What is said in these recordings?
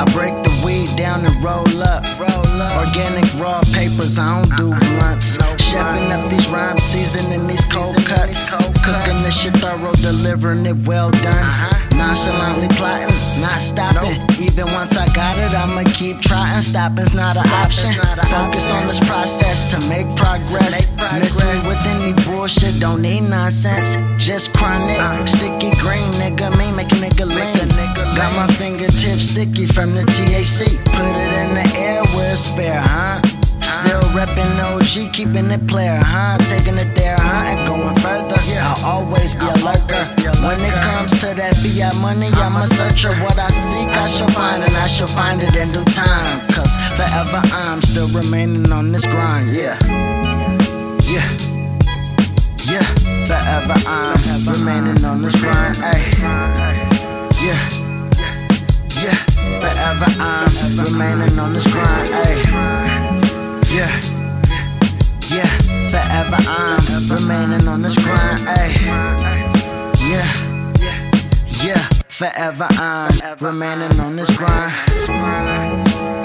I break the weed down and roll up. Organic raw papers, I don't do blunts. Chefing up these rhymes, seasoning these cold cuts. Cooking this shit thorough, delivering it well done. Nonchalantly plotting, not stopping. Even once I got it, I'ma keep trying. Stopping's not an option. Focused on this process to make progress. Miss me with any bullshit, don't need nonsense. Just chronic, sticky green, nigga. Me make a nigga lean. Got my fingertips sticky from the THC. Put it in the air with a spare, huh? Still reppin' OG, keeping it player, huh? Taking it there, that money, I'm a searcher. What I seek, I shall find, and I shall find it in due time. Cause forever I'm still remaining on this grind, yeah. Yeah. Yeah. Forever I'm remaining on this grind, ayy. Forever I'm remaining on this grind.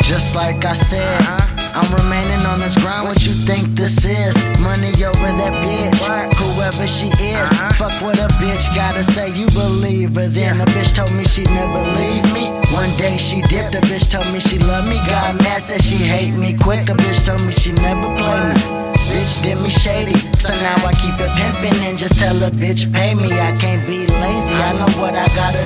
Just like I said, I'm remaining on this grind. What you think this is? Money over that bitch, whoever she is. Fuck what a bitch gotta say. You believe her. Then a bitch told me she never leave me. One day she dipped. A bitch told me she love me. Got mad said she hate me. Quick a bitch told me she never play me. Bitch did me shady, so now I keep it pimpin' and just tell a bitch pay me. I can't be lazy.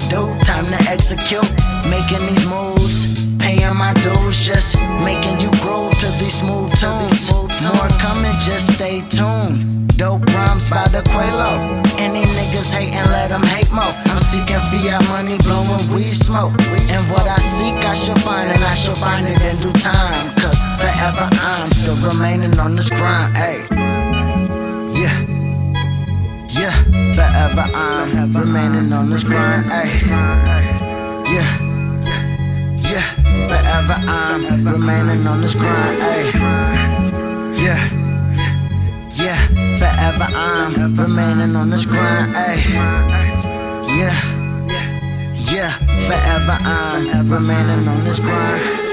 Do. Time to execute, making these moves. Paying my dues, just making you groove to these smooth tunes. More coming, just stay tuned. Dope rhymes by the Quelo. Any niggas hating, let them hate more. I'm seeking fiat money, blowing weed smoke. And what I seek, I shall find, and I shall find it in due time. Cause forever I'm still remaining on this grind, ayy. Forever I'm remaining on this grind, ayy. Yeah. Yeah, forever I'm remaining on this grind, ayy. Yeah, yeah, forever I'm remaining on this grind, ayy. Yeah, yeah, forever I'm remaining on this grind.